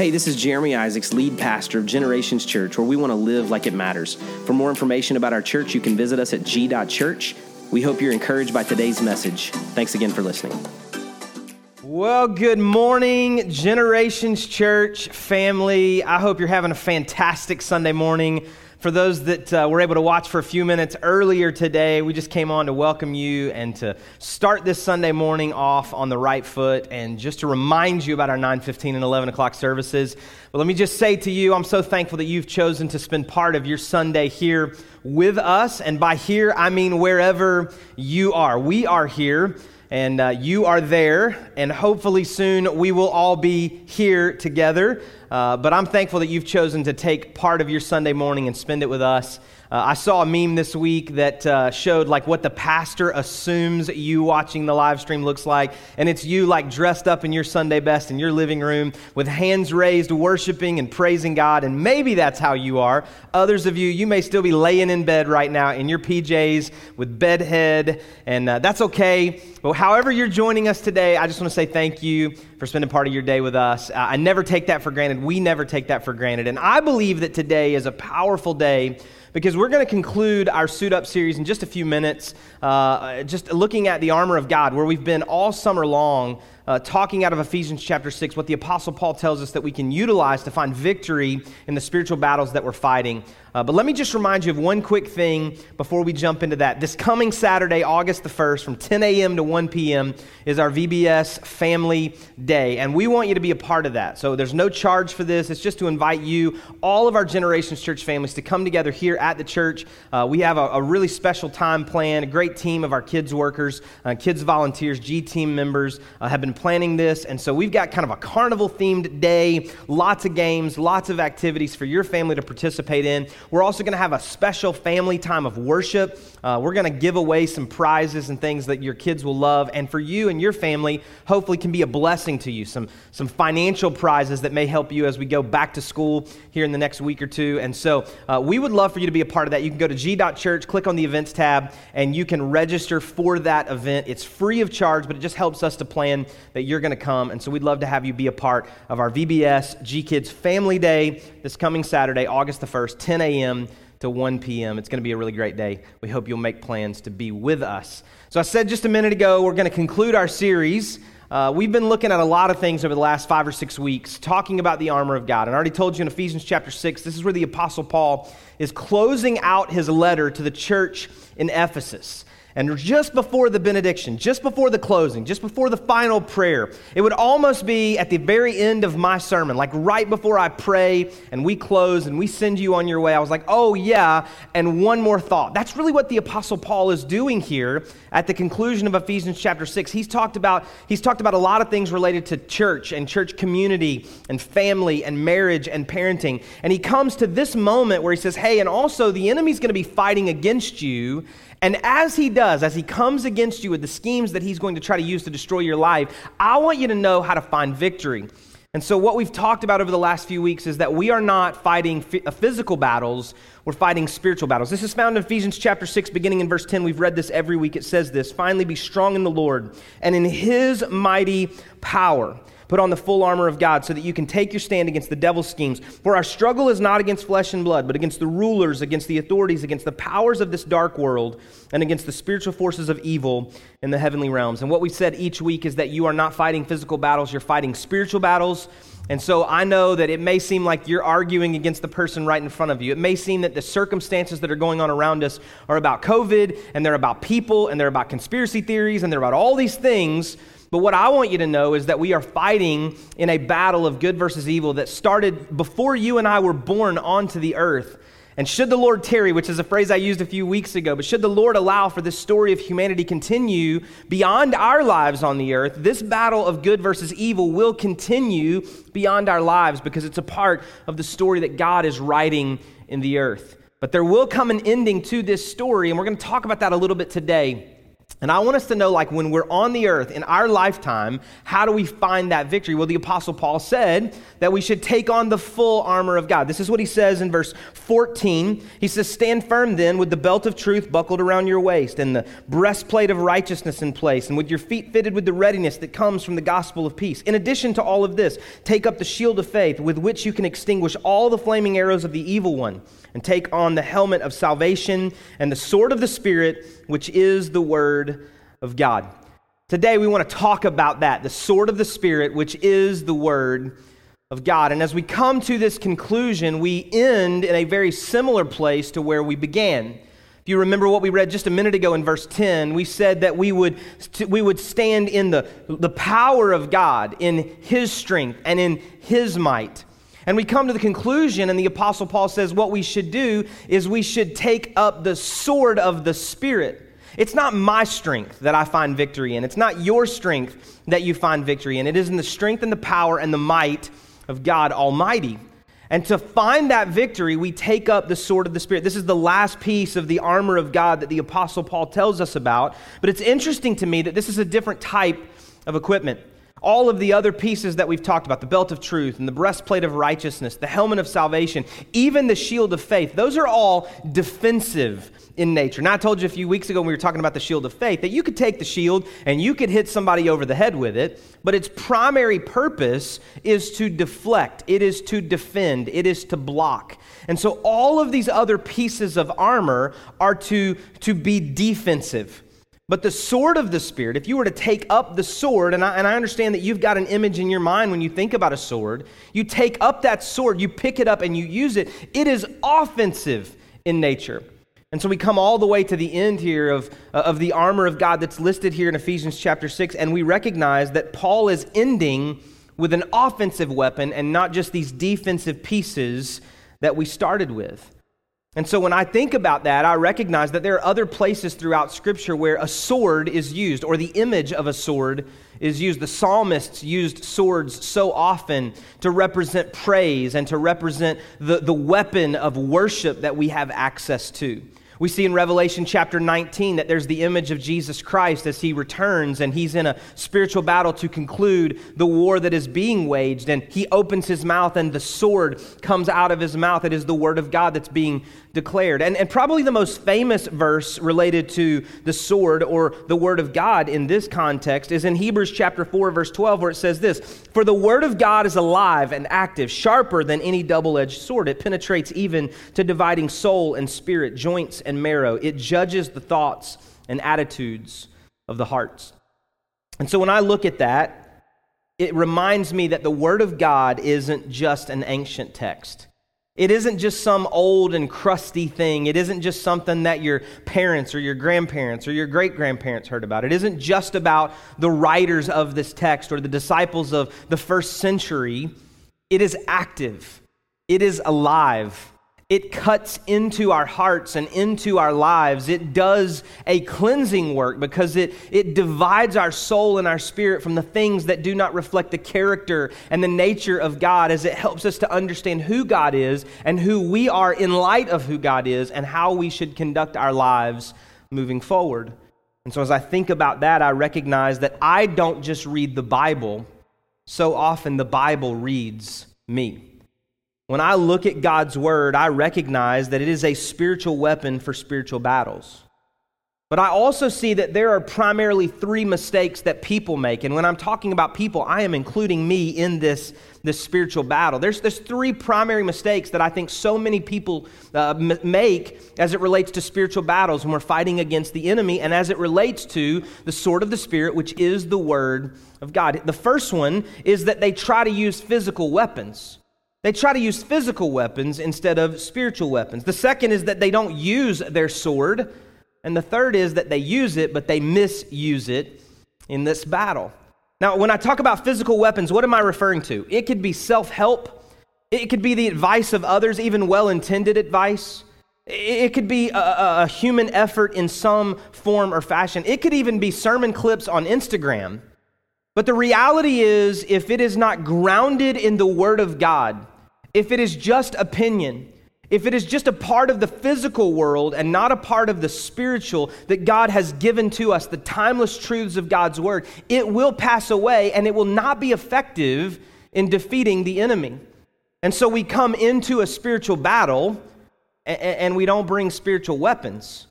Hey, this is Jeremy Isaacs, lead pastor of Generations Church, where we want to live like it matters. For more information about our church, you can visit us at g.church. We hope you're encouraged by today's message. Thanks again for listening. Well, good morning, Generations Church family. I hope you're having a fantastic Sunday morning. For those that uh, were able to watch for a few minutes earlier today, we just came on to welcome you and to start this Sunday morning off on the right foot and just to remind you about our 9:15 and 11 o'clock services. But let me just say to you, I'm so thankful that you've chosen to spend part of your Sunday here with us. And by here, I mean wherever you are. We are here and uh, you are there, and hopefully soon we will all be here together. Uh, but I'm thankful that you've chosen to take part of your Sunday morning and spend it with us. Uh, I saw a meme this week that uh, showed like what the pastor assumes you watching the live stream looks like, and it's you like dressed up in your Sunday best in your living room with hands raised, worshiping and praising God. And maybe that's how you are. Others of you, you may still be laying in bed right now in your PJs with bed head, and uh, that's okay. But however you're joining us today, I just want to say thank you for spending part of your day with us. I never take that for granted. We never take that for granted. And I believe that today is a powerful day because we're going to conclude our Suit Up series in just a few minutes, uh, just looking at the armor of God, where we've been all summer long uh, talking out of Ephesians chapter 6, what the Apostle Paul tells us that we can utilize to find victory in the spiritual battles that we're fighting. Uh, but let me just remind you of one quick thing before we jump into that. This coming Saturday, August the 1st, from 10 a.m. to 1 p.m., is our VBS Family Day. And we want you to be a part of that. So there's no charge for this. It's just to invite you, all of our Generations Church families, to come together here at the church. Uh, we have a, a, really special time plan. a great team of our kids workers, uh, kids volunteers, G team members uh, have been planning this. And so we've got kind of a carnival themed day, lots of games, lots of activities for your family to participate in. We're also going to have a special family time of worship. Uh, we're going to give away some prizes and things that your kids will love. And for you and your family, hopefully, can be a blessing to you. Some, some financial prizes that may help you as we go back to school here in the next week or two. And so uh, we would love for you to be a part of that. You can go to g.church, click on the events tab, and you can register for that event. It's free of charge, but it just helps us to plan that you're going to come. And so we'd love to have you be a part of our VBS G Kids Family Day this coming Saturday, August the 1st, 10 a.m. to 1 p.m. It's going to be a really great day. We hope you'll make plans to be with us. So I said just a minute ago, we're going to conclude our series. Uh, we've been looking at a lot of things over the last five or six weeks, talking about the armor of God. And I already told you in Ephesians chapter 6, this is where the Apostle Paul is closing out his letter to the church in Ephesus. And just before the benediction, just before the closing, just before the final prayer, it would almost be at the very end of my sermon, like right before I pray and we close and we send you on your way. I was like, oh, yeah, and one more thought. That's really what the Apostle Paul is doing here at the conclusion of Ephesians chapter 6. He's talked about, he's talked about a lot of things related to church and church community and family and marriage and parenting. And he comes to this moment where he says, hey, and also the enemy's going to be fighting against you and as he does, as he comes against you with the schemes that he's going to try to use to destroy your life, I want you to know how to find victory. And so, what we've talked about over the last few weeks is that we are not fighting uh, physical battles, we're fighting spiritual battles. This is found in Ephesians chapter 6, beginning in verse 10. We've read this every week. It says this Finally, be strong in the Lord and in his mighty power. Put on the full armor of God so that you can take your stand against the devil's schemes. For our struggle is not against flesh and blood, but against the rulers, against the authorities, against the powers of this dark world, and against the spiritual forces of evil in the heavenly realms. And what we said each week is that you are not fighting physical battles, you're fighting spiritual battles. And so I know that it may seem like you're arguing against the person right in front of you. It may seem that the circumstances that are going on around us are about COVID, and they're about people, and they're about conspiracy theories, and they're about all these things. But what I want you to know is that we are fighting in a battle of good versus evil that started before you and I were born onto the earth. And should the Lord tarry, which is a phrase I used a few weeks ago, but should the Lord allow for this story of humanity continue beyond our lives on the earth, this battle of good versus evil will continue beyond our lives because it's a part of the story that God is writing in the earth. But there will come an ending to this story, and we're going to talk about that a little bit today. And I want us to know, like, when we're on the earth in our lifetime, how do we find that victory? Well, the Apostle Paul said that we should take on the full armor of God. This is what he says in verse 14. He says, Stand firm then with the belt of truth buckled around your waist, and the breastplate of righteousness in place, and with your feet fitted with the readiness that comes from the gospel of peace. In addition to all of this, take up the shield of faith with which you can extinguish all the flaming arrows of the evil one and take on the helmet of salvation and the sword of the Spirit, which is the Word of God. Today, we want to talk about that the sword of the Spirit, which is the Word of God. And as we come to this conclusion, we end in a very similar place to where we began. If you remember what we read just a minute ago in verse 10, we said that we would, we would stand in the, the power of God, in His strength, and in His might. And we come to the conclusion, and the Apostle Paul says what we should do is we should take up the sword of the Spirit. It's not my strength that I find victory in. It's not your strength that you find victory in. It is in the strength and the power and the might of God Almighty. And to find that victory, we take up the sword of the Spirit. This is the last piece of the armor of God that the Apostle Paul tells us about. But it's interesting to me that this is a different type of equipment. All of the other pieces that we've talked about, the belt of truth and the breastplate of righteousness, the helmet of salvation, even the shield of faith, those are all defensive in nature. Now, I told you a few weeks ago when we were talking about the shield of faith that you could take the shield and you could hit somebody over the head with it, but its primary purpose is to deflect, it is to defend, it is to block. And so all of these other pieces of armor are to, to be defensive. But the sword of the Spirit, if you were to take up the sword, and I, and I understand that you've got an image in your mind when you think about a sword, you take up that sword, you pick it up, and you use it, it is offensive in nature. And so we come all the way to the end here of, uh, of the armor of God that's listed here in Ephesians chapter 6, and we recognize that Paul is ending with an offensive weapon and not just these defensive pieces that we started with. And so when I think about that, I recognize that there are other places throughout Scripture where a sword is used, or the image of a sword is used. The psalmists used swords so often to represent praise and to represent the, the weapon of worship that we have access to. We see in Revelation chapter 19 that there's the image of Jesus Christ as he returns and he's in a spiritual battle to conclude the war that is being waged. And he opens his mouth and the sword comes out of his mouth. It is the word of God that's being declared. And, and probably the most famous verse related to the sword or the word of God in this context is in Hebrews chapter 4, verse 12, where it says this For the word of God is alive and active, sharper than any double edged sword. It penetrates even to dividing soul and spirit, joints marrow. It judges the thoughts and attitudes of the hearts. And so when I look at that, it reminds me that the Word of God isn't just an ancient text. It isn't just some old and crusty thing. It isn't just something that your parents or your grandparents or your great grandparents heard about. It isn't just about the writers of this text or the disciples of the first century. It is active, it is alive, it cuts into our hearts and into our lives. It does a cleansing work because it, it divides our soul and our spirit from the things that do not reflect the character and the nature of God as it helps us to understand who God is and who we are in light of who God is and how we should conduct our lives moving forward. And so as I think about that, I recognize that I don't just read the Bible, so often the Bible reads me. When I look at God's word, I recognize that it is a spiritual weapon for spiritual battles. But I also see that there are primarily three mistakes that people make. And when I'm talking about people, I am including me in this, this spiritual battle. There's, there's three primary mistakes that I think so many people uh, m- make as it relates to spiritual battles when we're fighting against the enemy and as it relates to the sword of the Spirit, which is the Word of God. The first one is that they try to use physical weapons. They try to use physical weapons instead of spiritual weapons. The second is that they don't use their sword. And the third is that they use it, but they misuse it in this battle. Now, when I talk about physical weapons, what am I referring to? It could be self help, it could be the advice of others, even well intended advice. It could be a, a, human effort in some form or fashion. It could even be sermon clips on Instagram. But the reality is, if it is not grounded in the Word of God, if it is just opinion, if it is just a part of the physical world and not a part of the spiritual that God has given to us, the timeless truths of God's word, it will pass away and it will not be effective in defeating the enemy. And so we come into a spiritual battle and we don't bring spiritual weapons.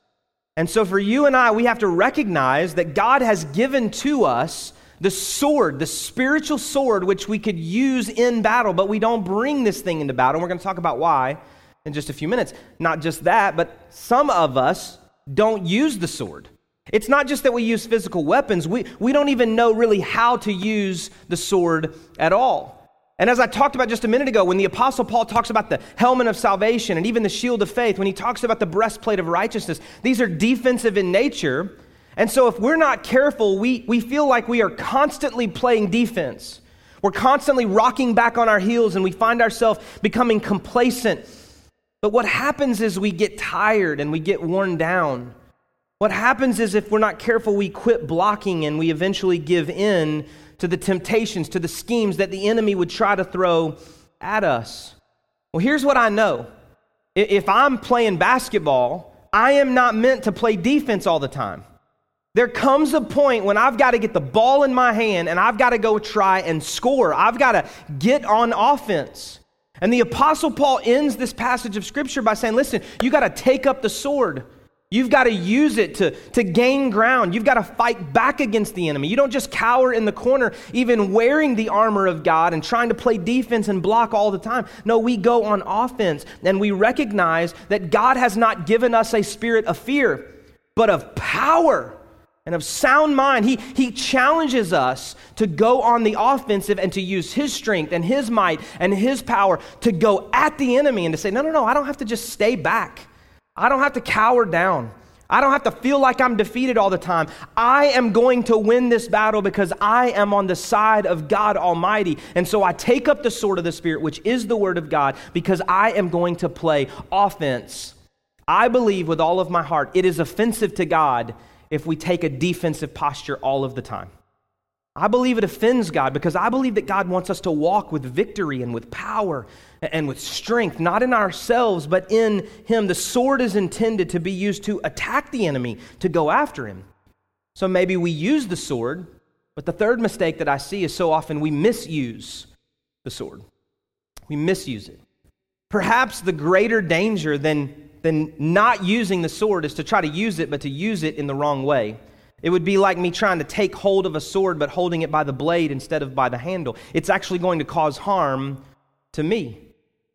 And so for you and I, we have to recognize that God has given to us the sword, the spiritual sword, which we could use in battle, but we don't bring this thing into battle. And we're going to talk about why in just a few minutes. Not just that, but some of us don't use the sword. It's not just that we use physical weapons, we, we don't even know really how to use the sword at all. And as I talked about just a minute ago, when the Apostle Paul talks about the helmet of salvation and even the shield of faith, when he talks about the breastplate of righteousness, these are defensive in nature. And so if we're not careful, we, we feel like we are constantly playing defense. We're constantly rocking back on our heels and we find ourselves becoming complacent but what happens is we get tired and we get worn down. What happens is if we're not careful, we quit blocking and we eventually give in to the temptations, to the schemes that the enemy would try to throw at us. Well, here's what I know if I'm playing basketball, I am not meant to play defense all the time. There comes a point when I've got to get the ball in my hand and I've got to go try and score. I've got to get on offense. And the Apostle Paul ends this passage of Scripture by saying, listen, you got to take up the sword. You've got to use it to, to gain ground. You've got to fight back against the enemy. You don't just cower in the corner, even wearing the armor of God and trying to play defense and block all the time. No, we go on offense and we recognize that God has not given us a spirit of fear, but of power and of sound mind. He, he challenges us to go on the offensive and to use his strength and his might and his power to go at the enemy and to say, no, no, no, I don't have to just stay back. I don't have to cower down. I don't have to feel like I'm defeated all the time. I am going to win this battle because I am on the side of God Almighty. And so I take up the sword of the Spirit, which is the Word of God, because I am going to play offense. I believe with all of my heart it is offensive to God if we take a defensive posture all of the time. I believe it offends God because I believe that God wants us to walk with victory and with power and with strength, not in ourselves, but in Him. The sword is intended to be used to attack the enemy, to go after him. So maybe we use the sword, but the third mistake that I see is so often we misuse the sword. We misuse it. Perhaps the greater danger than then not using the sword is to try to use it, but to use it in the wrong way. It would be like me trying to take hold of a sword, but holding it by the blade instead of by the handle. It's actually going to cause harm to me.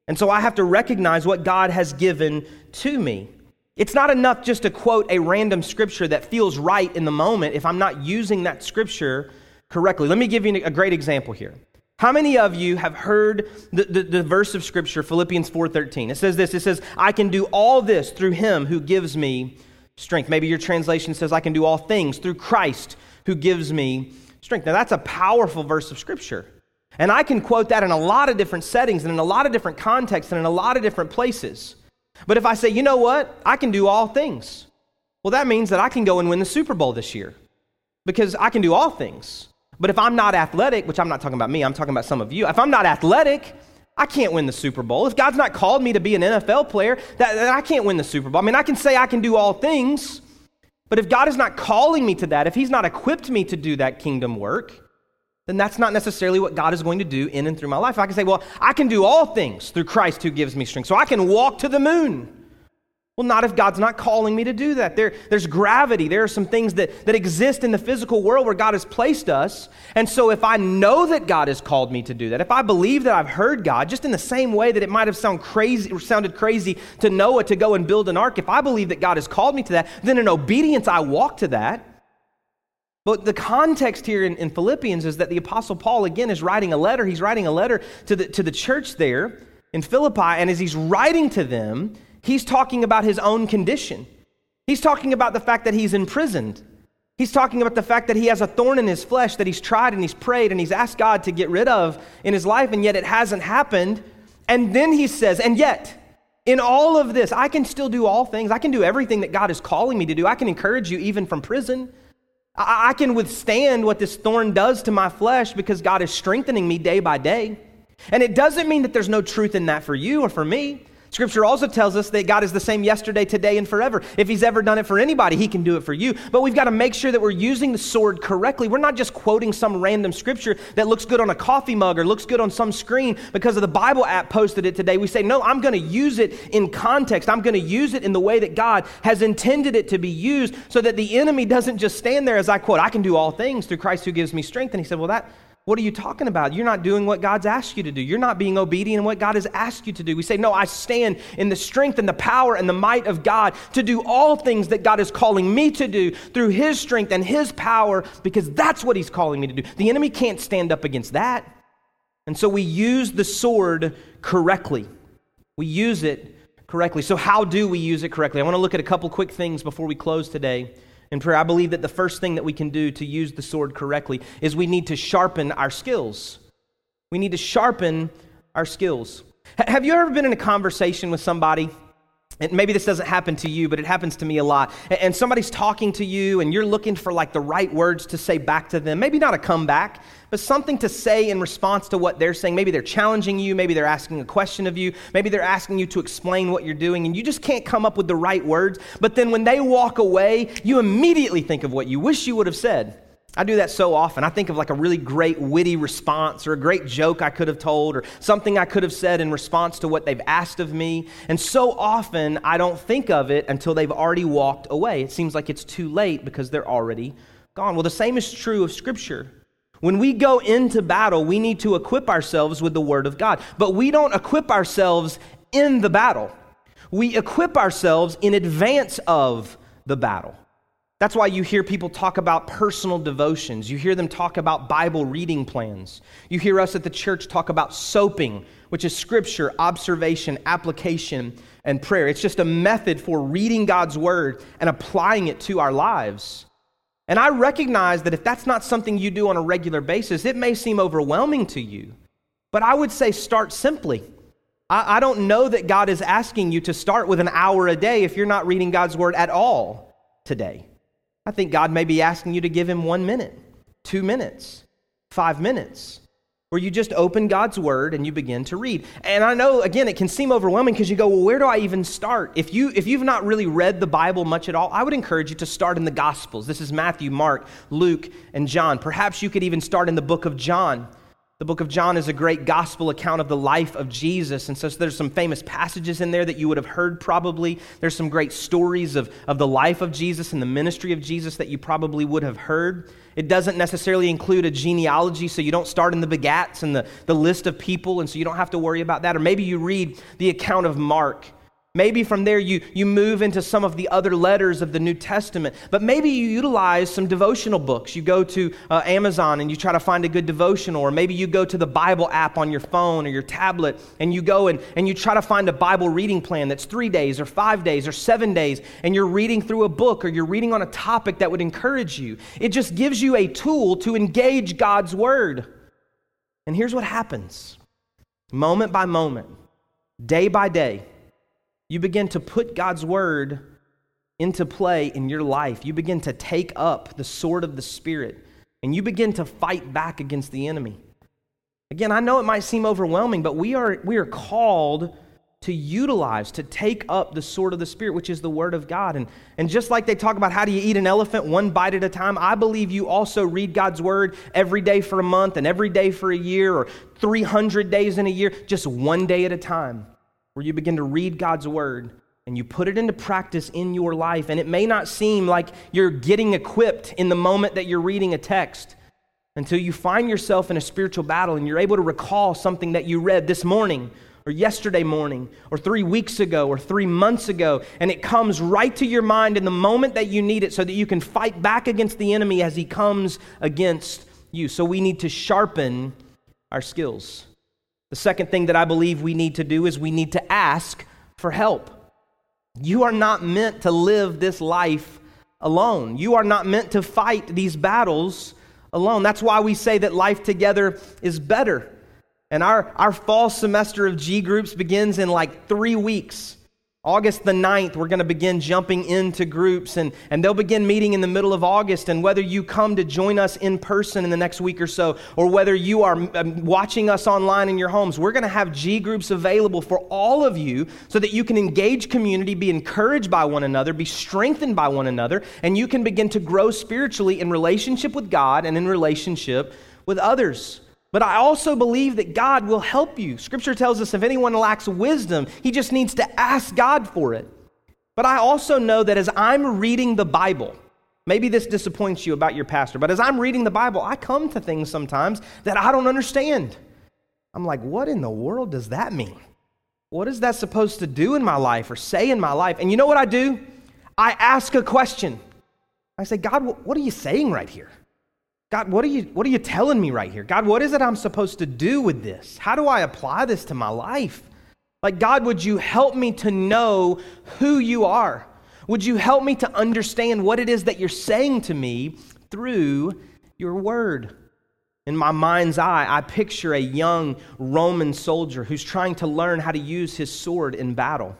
And so I have to recognize what God has given to me. It's not enough just to quote a random scripture that feels right in the moment if I'm not using that scripture correctly. Let me give you a great example here. How many of you have heard the, the, the, verse of Scripture, Philippians 4.13? It says this, it says, I can do all this through him who gives me strength. Maybe your translation says, I can do all things through Christ who gives me strength. Now that's a powerful verse of Scripture. And I can quote that in a lot of different settings and in a lot of different contexts and in a lot of different places. But if I say, you know what, I can do all things, well, that means that I can go and win the Super Bowl this year because I can do all things. But if I'm not athletic, which I'm not talking about me, I'm talking about some of you, if I'm not athletic, I can't win the Super Bowl. If God's not called me to be an NFL player, that, that I can't win the Super Bowl. I mean, I can say I can do all things, but if God is not calling me to that, if He's not equipped me to do that kingdom work, then that's not necessarily what God is going to do in and through my life. I can say, well, I can do all things through Christ who gives me strength. So I can walk to the moon. Well, not if God's not calling me to do that. There, there's gravity. There are some things that, that exist in the physical world where God has placed us. And so, if I know that God has called me to do that, if I believe that I've heard God, just in the same way that it might have sound crazy, sounded crazy to Noah to go and build an ark, if I believe that God has called me to that, then in obedience I walk to that. But the context here in, in Philippians is that the Apostle Paul, again, is writing a letter. He's writing a letter to the, to the church there in Philippi. And as he's writing to them, he's talking about his own condition. He's talking about the fact that he's imprisoned. He's talking about the fact that he has a thorn in his flesh that he's tried and he's prayed and he's asked God to get rid of in his life, and yet it hasn't happened. And then he says, and yet, in all of this, I can still do all things. I can do everything that God is calling me to do. I can encourage you even from prison. I, I can withstand what this thorn does to my flesh because God is strengthening me day by day. And it doesn't mean that there's no truth in that for you or for me. Scripture also tells us that God is the same yesterday, today, and forever. If He's ever done it for anybody, He can do it for you. But we've got to make sure that we're using the sword correctly. We're not just quoting some random scripture that looks good on a coffee mug or looks good on some screen because of the Bible app posted it today. We say, no, I'm going to use it in context. I'm going to use it in the way that God has intended it to be used so that the enemy doesn't just stand there as I quote, I can do all things through Christ who gives me strength. And He said, well, that what are you talking about? You're not doing what God's asked you to do. You're not being obedient in what God has asked you to do. We say, No, I stand in the strength and the power and the might of God to do all things that God is calling me to do through His strength and His power because that's what He's calling me to do. The enemy can't stand up against that. And so we use the sword correctly. We use it correctly. So, how do we use it correctly? I want to look at a couple quick things before we close today in prayer, I believe that the first thing that we can do to use the sword correctly is we need to sharpen our skills. We need to sharpen our skills. Have you ever been in a conversation with somebody and maybe this doesn't happen to you, but it happens to me a lot. And somebody's talking to you, and you're looking for like the right words to say back to them. Maybe not a comeback, but something to say in response to what they're saying. Maybe they're challenging you. Maybe they're asking a question of you. Maybe they're asking you to explain what you're doing, and you just can't come up with the right words. But then when they walk away, you immediately think of what you wish you would have said. I do that so often. I think of like a really great witty response or a great joke I could have told or something I could have said in response to what they've asked of me. And so often I don't think of it until they've already walked away. It seems like it's too late because they're already gone. Well, the same is true of Scripture. When we go into battle, we need to equip ourselves with the Word of God. But we don't equip ourselves in the battle, we equip ourselves in advance of the battle. That's why you hear people talk about personal devotions. You hear them talk about Bible reading plans. You hear us at the church talk about soaping, which is scripture, observation, application, and prayer. It's just a method for reading God's word and applying it to our lives. And I recognize that if that's not something you do on a regular basis, it may seem overwhelming to you. But I would say start simply. I, I don't know that God is asking you to start with an hour a day if you're not reading God's word at all today. I think God may be asking you to give him one minute, two minutes, five minutes, where you just open God's word and you begin to read. And I know, again, it can seem overwhelming because you go, well, where do I even start? If, you, if you've not really read the Bible much at all, I would encourage you to start in the Gospels. This is Matthew, Mark, Luke, and John. Perhaps you could even start in the book of John. The book of John is a great gospel account of the life of Jesus. And so there's some famous passages in there that you would have heard probably. There's some great stories of, of the life of Jesus and the ministry of Jesus that you probably would have heard. It doesn't necessarily include a genealogy, so you don't start in the begats and the, the list of people, and so you don't have to worry about that. Or maybe you read the account of Mark Maybe from there you, you move into some of the other letters of the New Testament. But maybe you utilize some devotional books. You go to uh, Amazon and you try to find a good devotional. Or maybe you go to the Bible app on your phone or your tablet and you go and, and you try to find a Bible reading plan that's three days or five days or seven days. And you're reading through a book or you're reading on a topic that would encourage you. It just gives you a tool to engage God's Word. And here's what happens moment by moment, day by day you begin to put God's word into play in your life. You begin to take up the sword of the Spirit and you begin to fight back against the enemy. Again, I know it might seem overwhelming, but we are, we are called to utilize, to take up the sword of the Spirit, which is the Word of God. And, and just like they talk about how do you eat an elephant one bite at a time, I believe you also read God's Word every day for a month and every day for a year or 300 days in a year, just one day at a time where you begin to read God's word and you put it into practice in your life. And it may not seem like you're getting equipped in the moment that you're reading a text until you find yourself in a spiritual battle and you're able to recall something that you read this morning or yesterday morning or three weeks ago or three months ago. And it comes right to your mind in the moment that you need it so that you can fight back against the enemy as he comes against you. So we need to sharpen our skills. The second thing that I believe we need to do is we need to ask for help. You are not meant to live this life alone. You are not meant to fight these battles alone. That's why we say that life together is better. And our, our fall semester of G groups begins in like three weeks. August the 9th, we're going to begin jumping into groups, and, and they'll begin meeting in the middle of August. And whether you come to join us in person in the next week or so, or whether you are um, watching us online in your homes, we're going to have G groups available for all of you so that you can engage community, be encouraged by one another, be strengthened by one another, and you can begin to grow spiritually in relationship with God and in relationship with others. But I also believe that God will help you. Scripture tells us if anyone lacks wisdom, he just needs to ask God for it. But I also know that as I'm reading the Bible, maybe this disappoints you about your pastor, but as I'm reading the Bible, I come to things sometimes that I don't understand. I'm like, what in the world does that mean? What is that supposed to do in my life or say in my life? And you know what I do? I ask a question. I say, God, what are you saying right here? God, what are, you, what are you telling me right here? God, what is it I'm supposed to do with this? How do I apply this to my life? Like, God, would you help me to know who you are? Would you help me to understand what it is that you're saying to me through your word? In my mind's eye, I picture a young Roman soldier who's trying to learn how to use his sword in battle.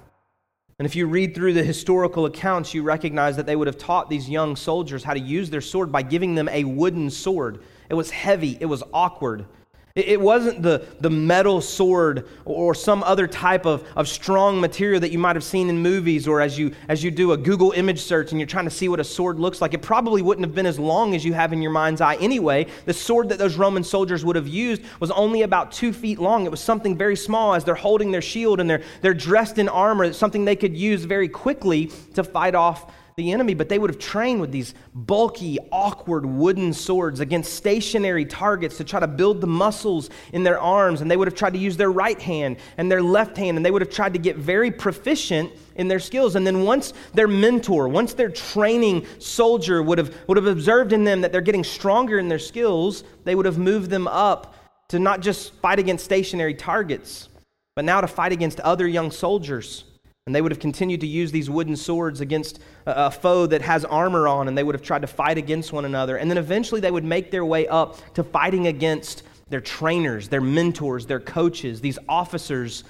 And if you read through the historical accounts, you recognize that they would have taught these young soldiers how to use their sword by giving them a wooden sword. It was heavy, it was awkward. It wasn't the, the metal sword or some other type of, of strong material that you might have seen in movies or as you, as you do a Google image search and you're trying to see what a sword looks like. It probably wouldn't have been as long as you have in your mind's eye anyway. The sword that those Roman soldiers would have used was only about two feet long. It was something very small as they're holding their shield and they're, they're dressed in armor, something they could use very quickly to fight off the enemy, but they would have trained with these bulky, awkward wooden swords against stationary targets to try to build the muscles in their arms. And they would have tried to use their right hand and their left hand, and they would have tried to get very proficient in their skills. And then once their mentor, once their training soldier would have, would have observed in them that they're getting stronger in their skills, they would have moved them up to not just fight against stationary targets, but now to fight against other young soldiers and they would have continued to use these wooden swords against a, foe that has armor on, and they would have tried to fight against one another. And then eventually they would make their way up to fighting against their trainers, their mentors, their coaches, these officers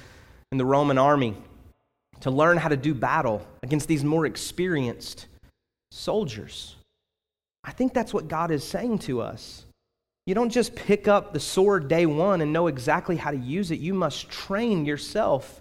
in the Roman army, to learn how to do battle against these more experienced soldiers. I think that's what God is saying to us. You don't just pick up the sword day one and know exactly how to use it, you must train yourself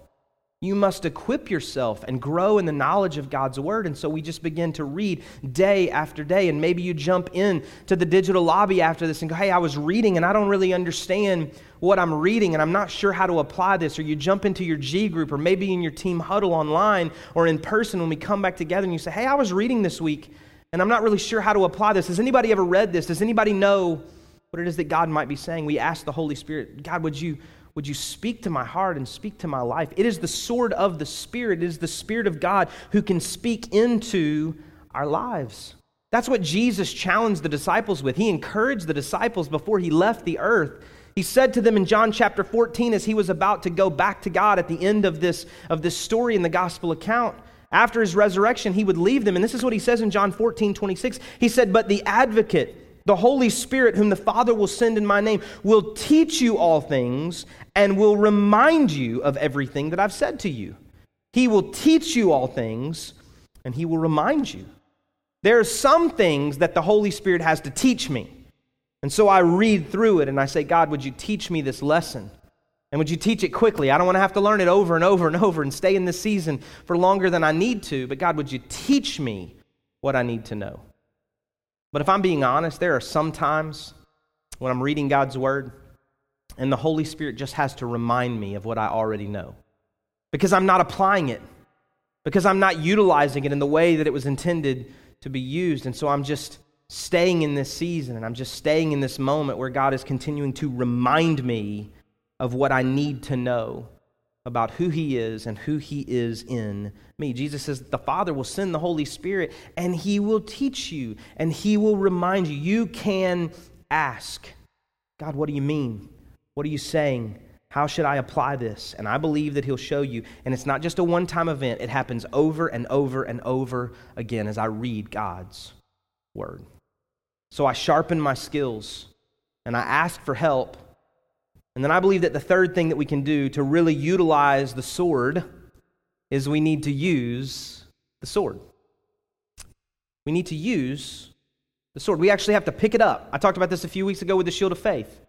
you must equip yourself and grow in the knowledge of God's word. And so we just begin to read day after day. And maybe you jump in to the digital lobby after this and go, hey, I was reading and I don't really understand what I'm reading and I'm not sure how to apply this. Or you jump into your G group or maybe in your team huddle online or in person when we come back together and you say, hey, I was reading this week and I'm not really sure how to apply this. Has anybody ever read this? Does anybody know what it is that God might be saying? We ask the Holy Spirit, God, would you would you speak to my heart and speak to my life? It is the sword of the Spirit. It is the Spirit of God who can speak into our lives. That's what Jesus challenged the disciples with. He encouraged the disciples before he left the earth. He said to them in John chapter 14, as he was about to go back to God at the end of this, of this story in the gospel account, after his resurrection, he would leave them. And this is what he says in John 14, 26. He said, But the advocate, the Holy Spirit, whom the Father will send in my name, will teach you all things and will remind you of everything that I've said to you. He will teach you all things and he will remind you. There are some things that the Holy Spirit has to teach me. And so I read through it and I say, God, would you teach me this lesson? And would you teach it quickly? I don't want to have to learn it over and over and over and stay in this season for longer than I need to, but God, would you teach me what I need to know? But if I'm being honest, there are some times when I'm reading God's word and the Holy Spirit just has to remind me of what I already know. Because I'm not applying it, because I'm not utilizing it in the way that it was intended to be used. And so I'm just staying in this season and I'm just staying in this moment where God is continuing to remind me of what I need to know about who he is and who he is in me. Jesus says the Father will send the Holy Spirit and he will teach you and he will remind you. You can ask, God, what do you mean? What are you saying? How should I apply this? And I believe that he'll show you. And it's not just a one time event, it happens over and over and over again as I read God's word. So I sharpen my skills and I ask for help and then I believe that the third thing that we can do to really utilize the sword is we need to use the sword. We need to use the sword. We actually have to pick it up. I talked about this a few weeks ago with the shield of faith.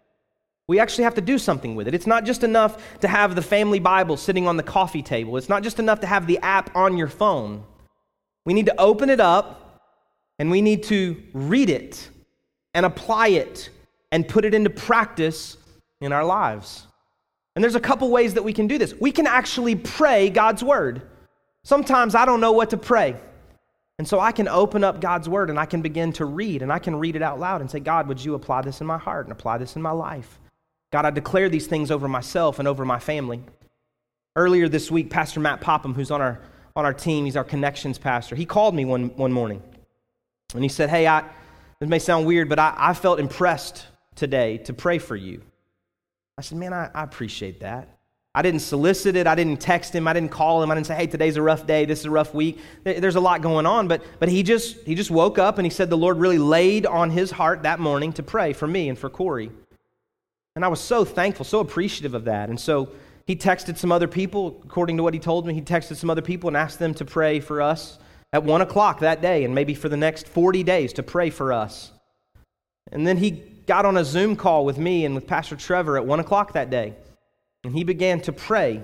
We actually have to do something with it. It's not just enough to have the family Bible sitting on the coffee table, it's not just enough to have the app on your phone. We need to open it up and we need to read it and apply it and put it into practice in our lives. And there's a couple ways that we can do this. We can actually pray God's word. Sometimes I don't know what to pray. And so I can open up God's word and I can begin to read and I can read it out loud and say, God, would you apply this in my heart and apply this in my life? God, I declare these things over myself and over my family. Earlier this week, Pastor Matt Popham, who's on our, on our team, he's our connections pastor, he called me one, one morning and he said, Hey, I, this may sound weird, but I, I felt impressed today to pray for you. I said, Man, I, I appreciate that. I didn't solicit it. I didn't text him. I didn't call him. I didn't say, hey, today's a rough day. This is a rough week. There's a lot going on. But, but he, just, he just woke up and he said the Lord really laid on his heart that morning to pray for me and for Corey. And I was so thankful, so appreciative of that. And so he texted some other people, according to what he told me, he texted some other people and asked them to pray for us at 1 o'clock that day and maybe for the next 40 days to pray for us. And then he got on a Zoom call with me and with Pastor Trevor at 1 o'clock that day. And he began to pray.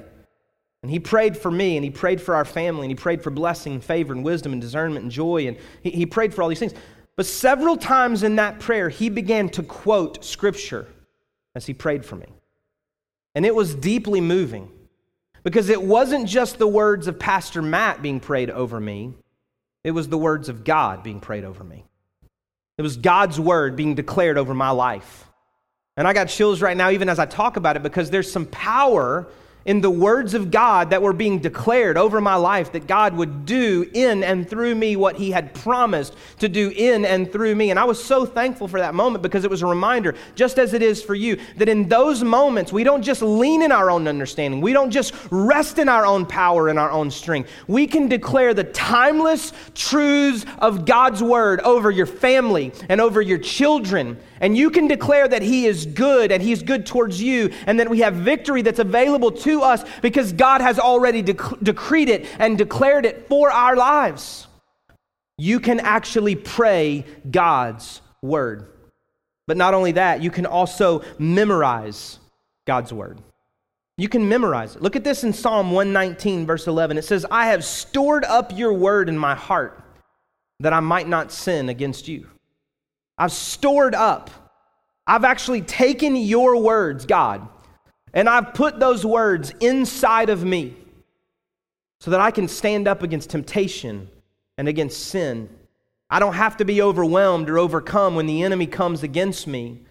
And he prayed for me, and he prayed for our family, and he prayed for blessing, and favor, and wisdom, and discernment, and joy. And he, he prayed for all these things. But several times in that prayer, he began to quote scripture as he prayed for me. And it was deeply moving because it wasn't just the words of Pastor Matt being prayed over me, it was the words of God being prayed over me. It was God's word being declared over my life. And I got chills right now, even as I talk about it, because there's some power in the words of God that were being declared over my life that God would do in and through me what He had promised to do in and through me. And I was so thankful for that moment because it was a reminder, just as it is for you, that in those moments we don't just lean in our own understanding, we don't just rest in our own power and our own strength. We can declare the timeless truths of God's word over your family and over your children and you can declare that He is good and He's good towards you, and that we have victory that's available to us because God has already dec- decreed it and declared it for our lives. You can actually pray God's word. But not only that, you can also memorize God's word. You can memorize it. Look at this in Psalm 119, verse 11. It says, I have stored up your word in my heart that I might not sin against you. I've stored up. I've actually taken your words, God, and I've put those words inside of me so that I can stand up against temptation and against sin. I don't have to be overwhelmed or overcome when the enemy comes against me.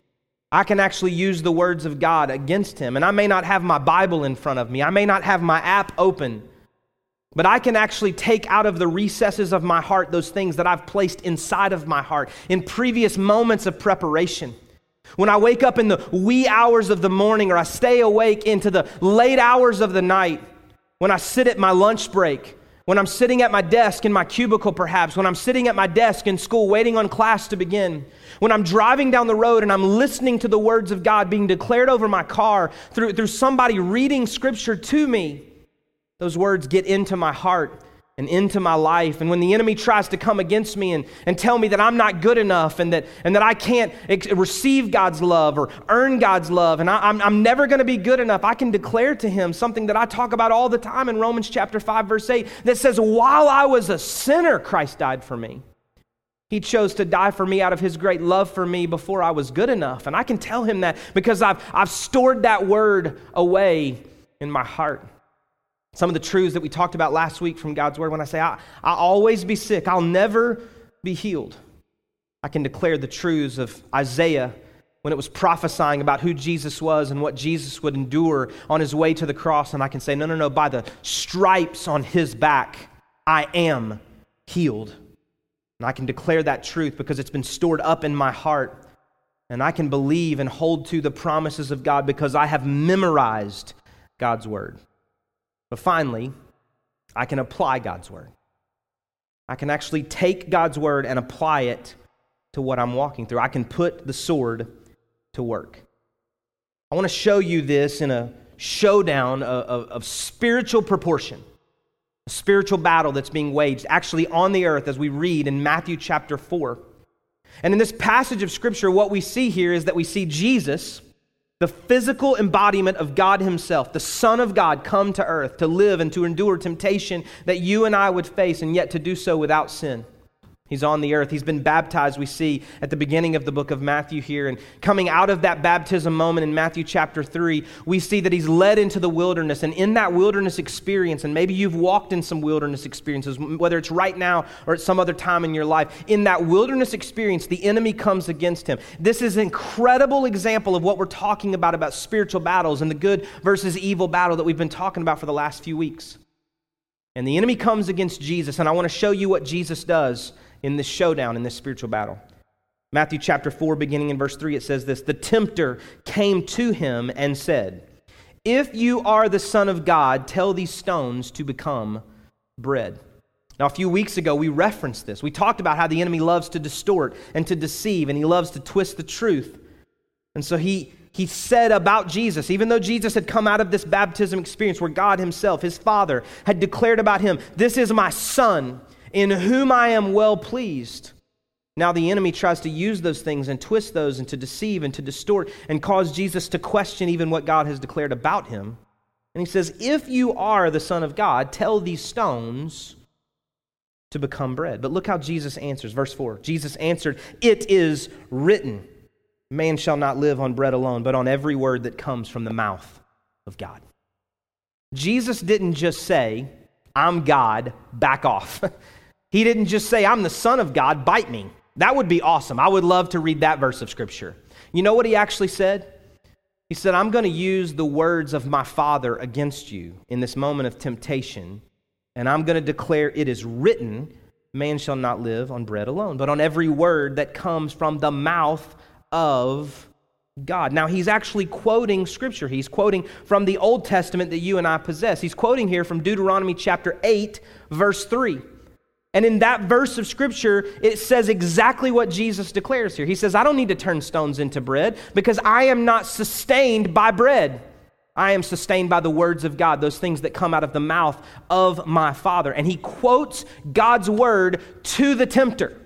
I can actually use the words of God against him. And I may not have my Bible in front of me, I may not have my app open. But I can actually take out of the recesses of my heart those things that I've placed inside of my heart in previous moments of preparation. When I wake up in the wee hours of the morning or I stay awake into the late hours of the night, when I sit at my lunch break, when I'm sitting at my desk in my cubicle, perhaps, when I'm sitting at my desk in school waiting on class to begin, when I'm driving down the road and I'm listening to the words of God being declared over my car through, through somebody reading scripture to me, those words get into my heart and into my life. And when the enemy tries to come against me and, and tell me that I'm not good enough and that, and that I can't ex- receive God's love or earn God's love and I, I'm, I'm never going to be good enough, I can declare to him something that I talk about all the time in Romans chapter 5, verse 8, that says, While I was a sinner, Christ died for me. He chose to die for me out of his great love for me before I was good enough. And I can tell him that because I've, I've stored that word away in my heart. Some of the truths that we talked about last week from God's Word when I say, I, I'll always be sick, I'll never be healed. I can declare the truths of Isaiah when it was prophesying about who Jesus was and what Jesus would endure on his way to the cross. And I can say, no, no, no, by the stripes on his back, I am healed. And I can declare that truth because it's been stored up in my heart. And I can believe and hold to the promises of God because I have memorized God's word. But finally, I can apply God's word. I can actually take God's word and apply it to what I'm walking through. I can put the sword to work. I want to show you this in a showdown of, of, of spiritual proportion. a spiritual battle that's being waged actually on the earth as we read in Matthew chapter 4. And in this passage of Scripture, what we see here is that we see Jesus, the physical embodiment of God Himself, the Son of God, come to earth to live and to endure temptation that you and I would face, and yet to do so without sin. He's on the earth. He's been baptized, we see at the beginning of the book of Matthew here. And coming out of that baptism moment in Matthew chapter 3, we see that he's led into the wilderness. And in that wilderness experience, and maybe you've walked in some wilderness experiences, whether it's right now or at some other time in your life, in that wilderness experience, the enemy comes against him. This is an incredible example of what we're talking about, about spiritual battles and the good versus evil battle that we've been talking about for the last few weeks. And the enemy comes against Jesus, and I want to show you what Jesus does in this showdown, in this spiritual battle. Matthew chapter 4, beginning in verse 3, it says this The tempter came to him and said, If you are the Son of God, tell these stones to become bread. Now, a few weeks ago, we referenced this. We talked about how the enemy loves to distort and to deceive, and he loves to twist the truth. And so he, he said about Jesus, even though Jesus had come out of this baptism experience where God Himself, His Father, had declared about Him, This is my Son in whom I am well pleased. Now the enemy tries to use those things and twist those and to deceive and to distort and cause Jesus to question even what God has declared about him. And he says, If you are the Son of God, tell these stones to become bread. But look how Jesus answers. Verse 4 Jesus answered, It is written, Man shall not live on bread alone, but on every word that comes from the mouth of God. Jesus didn't just say, I'm God, back off. He didn't just say, I'm the Son of God, bite me. That would be awesome. I would love to read that verse of Scripture. You know what he actually said? He said, I'm going to use the words of my Father against you in this moment of temptation, and I'm going to declare it is written, man shall not live on bread alone, but on every word that comes from the mouth of God. Now, he's actually quoting Scripture. He's quoting from the Old Testament that you and I possess. He's quoting here from Deuteronomy chapter 8, verse 3. And in that verse of scripture, it says exactly what Jesus declares here. He says, I don't need to turn stones into bread because I am not sustained by bread. I am sustained by the words of God, those things that come out of the mouth of my Father. And he quotes God's word to the tempter.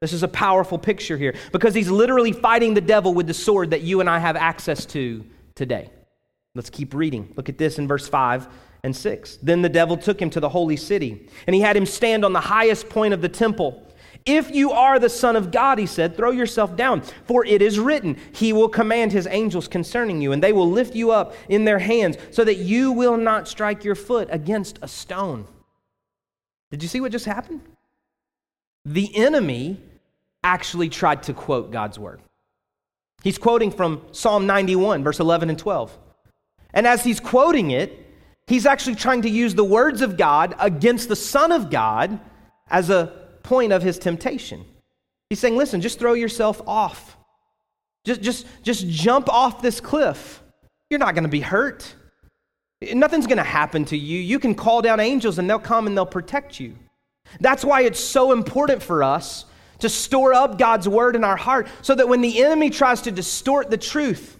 This is a powerful picture here because he's literally fighting the devil with the sword that you and I have access to today. Let's keep reading. Look at this in verse 5 and 6. Then the devil took him to the holy city, and he had him stand on the highest point of the temple. If you are the Son of God, he said, throw yourself down, for it is written, He will command His angels concerning you, and they will lift you up in their hands, so that you will not strike your foot against a stone. Did you see what just happened? The enemy actually tried to quote God's word. He's quoting from Psalm 91, verse 11 and 12. And as he's quoting it, He's actually trying to use the words of God against the Son of God as a point of his temptation. He's saying, listen, just throw yourself off. Just, just, just jump off this cliff. You're not going to be hurt. Nothing's going to happen to you. You can call down angels and they'll come and they'll protect you. That's why it's so important for us to store up God's word in our heart so that when the enemy tries to distort the truth,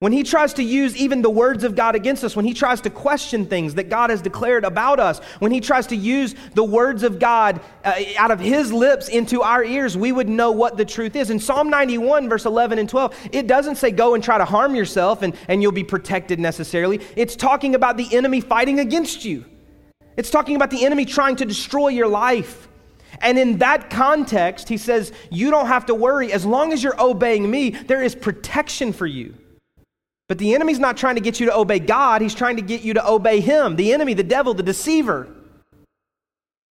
when he tries to use even the words of God against us, when he tries to question things that God has declared about us, when he tries to use the words of God uh, out of his lips into our ears, we would know what the truth is. In Psalm 91, verse 11 and 12, it doesn't say go and try to harm yourself and, and you'll be protected necessarily. It's talking about the enemy fighting against you, it's talking about the enemy trying to destroy your life. And in that context, he says, You don't have to worry. As long as you're obeying me, there is protection for you. But the enemy's not trying to get you to obey God, he's trying to get you to obey him, the enemy, the devil, the deceiver.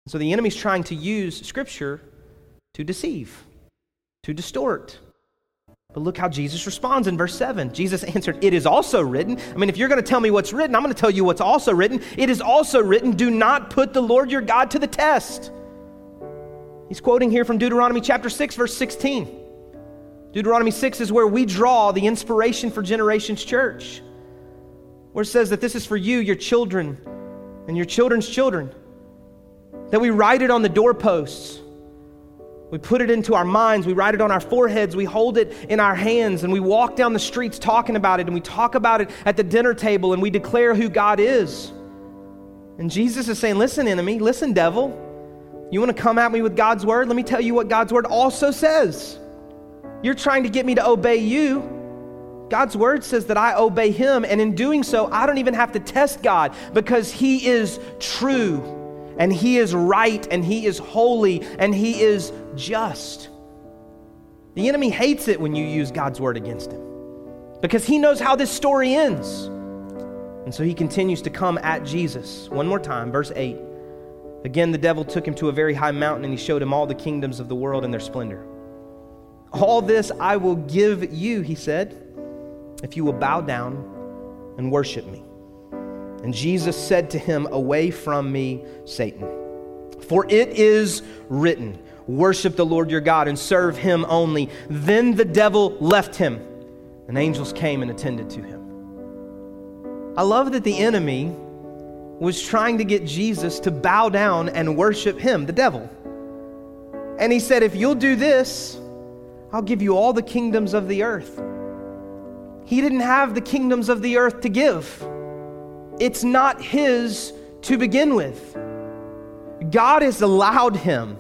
So the enemy's trying to use Scripture to deceive, to distort. But look how Jesus responds in verse 7. Jesus answered, It is also written. I mean, if you're going to tell me what's written, I'm going to tell you what's also written. It is also written, Do not put the Lord your God to the test. He's quoting here from Deuteronomy chapter 6, verse 16. Deuteronomy 6 is where we draw the inspiration for Generations Church, where it says that this is for you, your children, and your children's children. That we write it on the doorposts. We put it into our minds. We write it on our foreheads. We hold it in our hands. And we walk down the streets talking about it. And we talk about it at the dinner table. And we declare who God is. And Jesus is saying, Listen, enemy, listen, devil. You want to come at me with God's word? Let me tell you what God's word also says. You're trying to get me to obey you. God's word says that I obey him, and in doing so, I don't even have to test God because he is true and he is right and he is holy and he is just. The enemy hates it when you use God's word against him because he knows how this story ends. And so he continues to come at Jesus. One more time, verse 8. Again, the devil took him to a very high mountain and he showed him all the kingdoms of the world and their splendor. All this I will give you, he said, if you will bow down and worship me. And Jesus said to him, Away from me, Satan. For it is written, Worship the Lord your God and serve him only. Then the devil left him, and angels came and attended to him. I love that the enemy was trying to get Jesus to bow down and worship him, the devil. And he said, If you'll do this, I'll give you all the kingdoms of the earth. He didn't have the kingdoms of the earth to give, it's not his to begin with. God has allowed him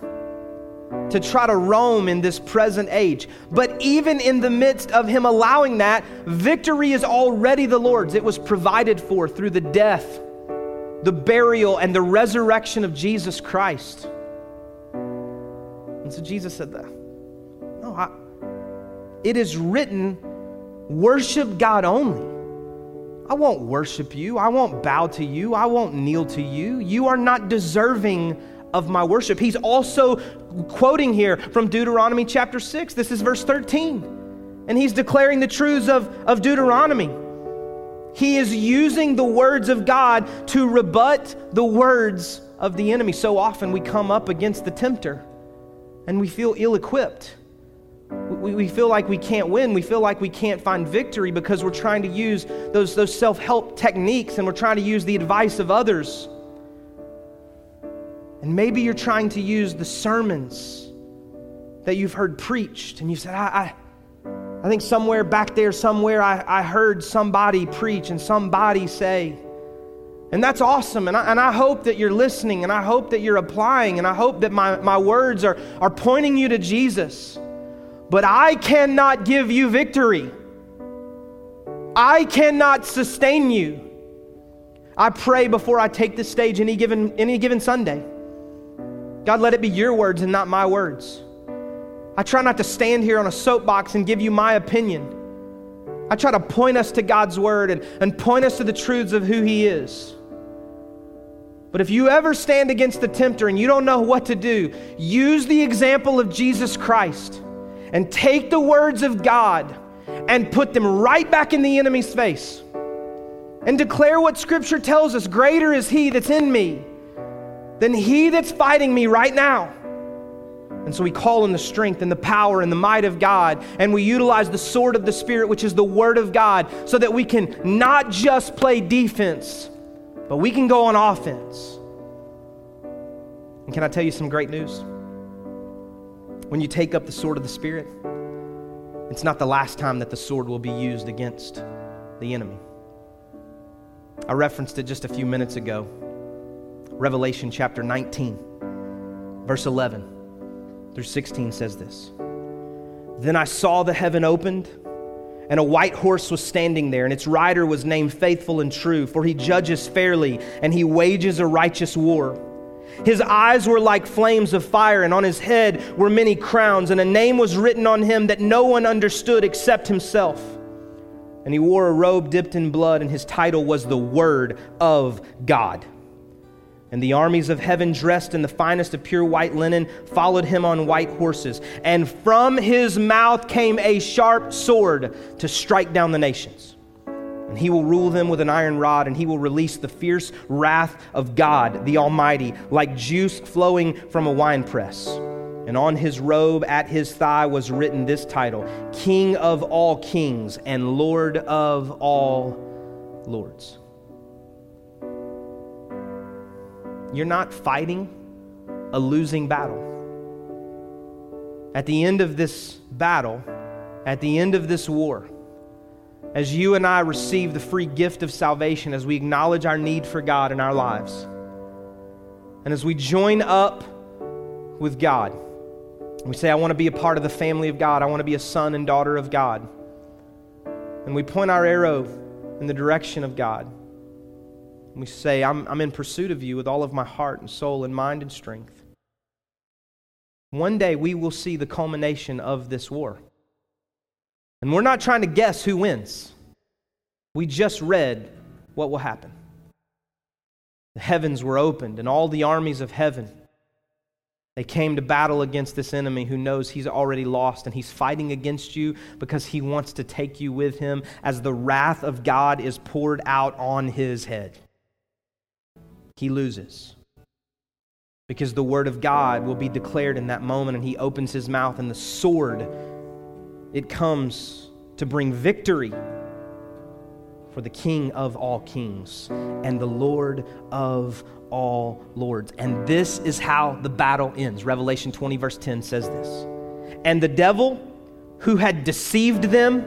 to try to roam in this present age. But even in the midst of him allowing that, victory is already the Lord's. It was provided for through the death the burial, and the resurrection of Jesus Christ. And so Jesus said that. It is written, worship God only. I won't worship you. I won't bow to you. I won't kneel to you. You are not deserving of my worship. He's also quoting here from Deuteronomy chapter 6. This is verse 13. And he's declaring the truths of, of Deuteronomy. He is using the words of God to rebut the words of the enemy. So often we come up against the tempter and we feel ill equipped. We, we feel like we can't win. We feel like we can't find victory because we're trying to use those, those self help techniques and we're trying to use the advice of others. And maybe you're trying to use the sermons that you've heard preached and you said, I, I I think somewhere back there, somewhere, I, I heard somebody preach and somebody say, and that's awesome. And I, and I hope that you're listening and I hope that you're applying and I hope that my, my words are, are pointing you to Jesus. But I cannot give you victory. I cannot sustain you. I pray before I take the stage any given, any given Sunday. God, let it be your words and not my words. I try not to stand here on a soapbox and give you my opinion. I try to point us to God's word and, and point us to the truths of who He is. But if you ever stand against the tempter and you don't know what to do, use the example of Jesus Christ and take the words of God and put them right back in the enemy's face and declare what Scripture tells us greater is He that's in me than He that's fighting me right now. And so we call in the strength and the power and the might of God, and we utilize the sword of the Spirit, which is the Word of God, so that we can not just play defense, but we can go on offense. And can I tell you some great news? When you take up the sword of the Spirit, it's not the last time that the sword will be used against the enemy. I referenced it just a few minutes ago. Revelation chapter 19, verse 11 through 16 says this Then I saw the heaven opened, and a white horse was standing there, and its rider was named Faithful and True, for he judges fairly, and he wages a righteous war. His eyes were like flames of fire, and on his head were many crowns, and a name was written on him that no one understood except himself. And he wore a robe dipped in blood, and his title was the Word of God. And the armies of heaven, dressed in the finest of pure white linen, followed him on white horses. And from his mouth came a sharp sword to strike down the nations. And he will rule them with an iron rod, and he will release the fierce wrath of God, the Almighty, like juice flowing from a winepress. And on his robe at his thigh was written this title King of all kings and Lord of all lords. You're not fighting a losing battle. At the end of this battle, at the end of this war, as you and I receive the free gift of salvation, as we acknowledge our need for God in our lives, And as we join up with God, we say, I want to be a part of the family of God. I want to be a son and daughter of God. And we point our arrow in the direction of God. And we say, I'm, I'm in pursuit of you with all of my heart and soul and mind and strength. One day we will see the culmination of this war. And we're not trying to guess who wins. We just read what will happen. The heavens were opened, and all the armies of heaven they came to battle against this enemy who knows he's already lost and he's fighting against you because he wants to take you with him as the wrath of God is poured out on his head. He loses because the word of God will be declared in that moment and he opens his mouth and the sword it comes to bring victory for the king of all kings and the lord of all lords. And this is how the battle ends. Revelation 20, verse 10 says this And the devil who had deceived them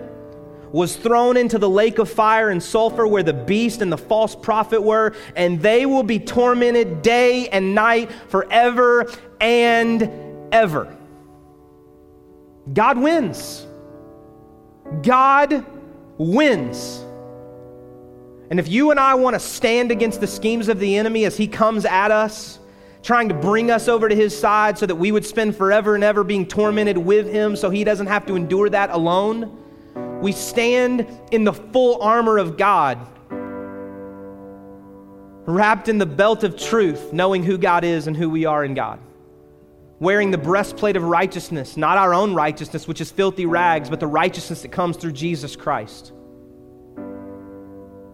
was thrown into the lake of fire and sulfur where the beast and the false prophet were, and they will be tormented day and night forever and ever. God wins. God wins. And if you and I want to stand against the schemes of the enemy as he comes at us, trying to bring us over to his side so that we would spend forever and ever being tormented with him so he doesn't have to endure that alone, we stand in the full armor of God, wrapped in the belt of truth, knowing who God is and who we are in God. Wearing the breastplate of righteousness, not our own righteousness, which is filthy rags, but the righteousness that comes through Jesus Christ.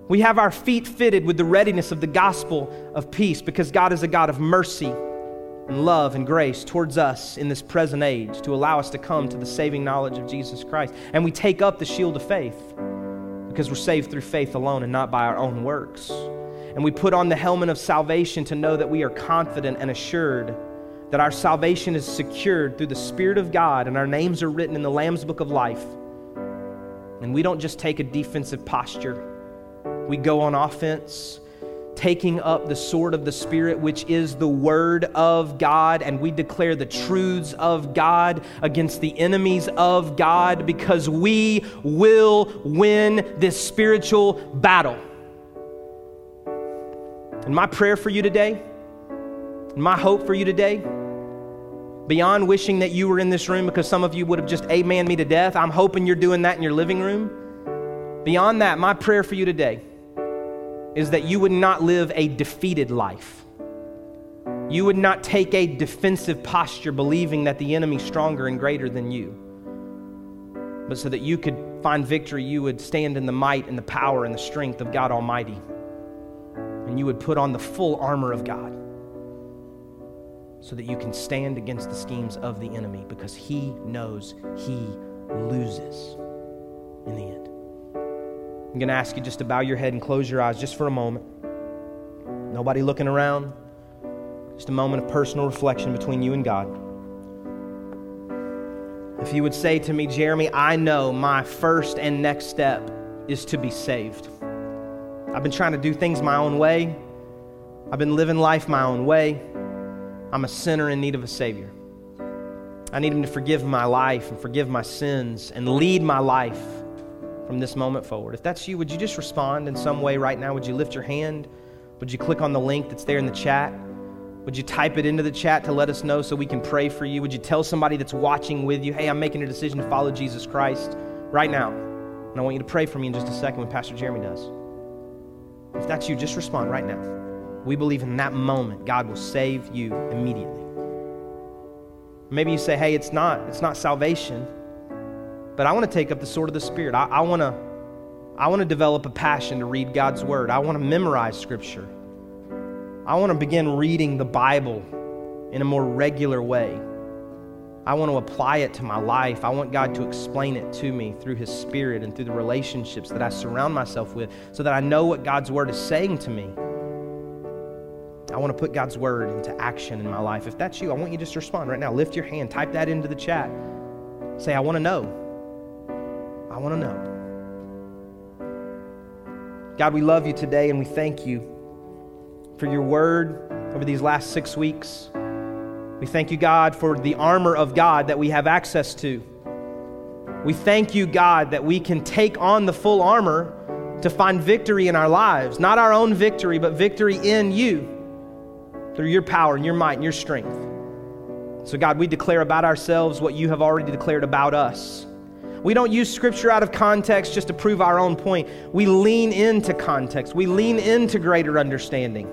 We have our feet fitted with the readiness of the gospel of peace because God is a God of mercy and love and grace towards us in this present age to allow us to come to the saving knowledge of Jesus Christ. And we take up the shield of faith because we're saved through faith alone and not by our own works. And we put on the helmet of salvation to know that we are confident and assured that our salvation is secured through the Spirit of God and our names are written in the Lamb's Book of Life. And we don't just take a defensive posture we go on offense, taking up the sword of the Spirit, which is the Word of God, and we declare the truths of God against the enemies of God because we will win this spiritual battle. And my prayer for you today, my hope for you today, beyond wishing that you were in this room because some of you would have just amen me to death, I'm hoping you're doing that in your living room. Beyond that, my prayer for you today is that you would not live a defeated life. You would not take a defensive posture believing that the enemy's stronger and greater than you. But so that you could find victory, you would stand in the might and the power and the strength of God Almighty. And you would put on the full armor of God so that you can stand against the schemes of the enemy because he knows he loses in the end. I'm going to ask you just to bow your head and close your eyes just for a moment. Nobody looking around. Just a moment of personal reflection between you and God. If you would say to me, Jeremy, I know my first and next step is to be saved. I've been trying to do things my own way. I've been living life my own way. I'm a sinner in need of a Savior. I need Him to forgive my life and forgive my sins and lead my life from this moment forward. If that's you, would you just respond in some way right now? Would you lift your hand? Would you click on the link that's there in the chat? Would you type it into the chat to let us know so we can pray for you? Would you tell somebody that's watching with you, hey, I'm making a decision to follow Jesus Christ right now? And I want you to pray for me in just a second when Pastor Jeremy does. If that's you, just respond right now. We believe in that moment God will save you immediately. Maybe you say, hey, it's not, it's not salvation. But I want to take up the sword of the Spirit. I, I want to I want to develop a passion to read God's Word. I want to memorize Scripture. I want to begin reading the Bible in a more regular way. I want to apply it to my life. I want God to explain it to me through His Spirit and through the relationships that I surround myself with so that I know what God's Word is saying to me. I want to put God's Word into action in my life. If that's you, I want you to just respond right now. Lift your hand, type that into the chat. Say, I want to know. I want to know. God, we love you today and we thank you for your word over these last six weeks. We thank you, God, for the armor of God that we have access to. We thank you, God, that we can take on the full armor to find victory in our lives. Not our own victory, but victory in you through your power and your might and your strength. So, God, we declare about ourselves what you have already declared about us. We don't use scripture out of context just to prove our own point. We lean into context, we lean into greater understanding.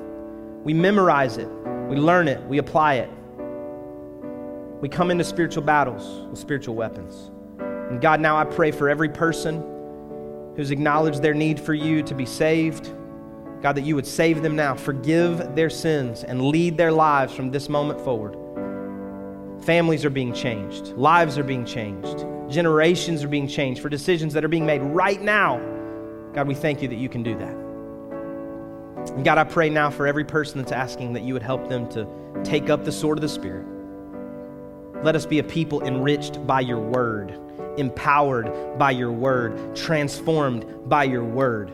We memorize it, we learn it, we apply it. We come into spiritual battles with spiritual weapons. And God, now I pray for every person who's acknowledged their need for you to be saved. God, that you would save them now, forgive their sins, and lead their lives from this moment forward. Families are being changed, lives are being changed, generations are being changed for decisions that are being made right now. God, we thank you that you can do that. And God, I pray now for every person that's asking that you would help them to take up the sword of the Spirit. Let us be a people enriched by your word empowered by your word, transformed by your word.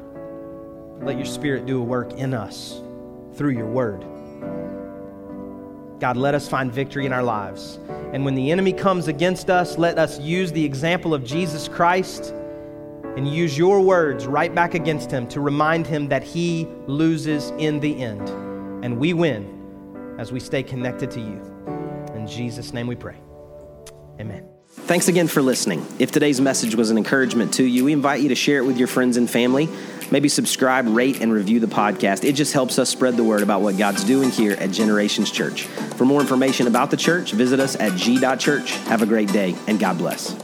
Let your spirit do a work in us through your word. God, let us find victory in our lives. And when the enemy comes against us, let us use the example of Jesus Christ and use your words right back against him to remind him that he loses in the end. And we win as we stay connected to you. In Jesus' name we pray. Amen. Thanks again for listening. If today's message was an encouragement to you, we invite you to share it with your friends and family. Maybe subscribe, rate, and review the podcast. It just helps us spread the word about what God's doing here at Generations Church. For more information about the church, visit us at g.church. Have a great day, and God bless.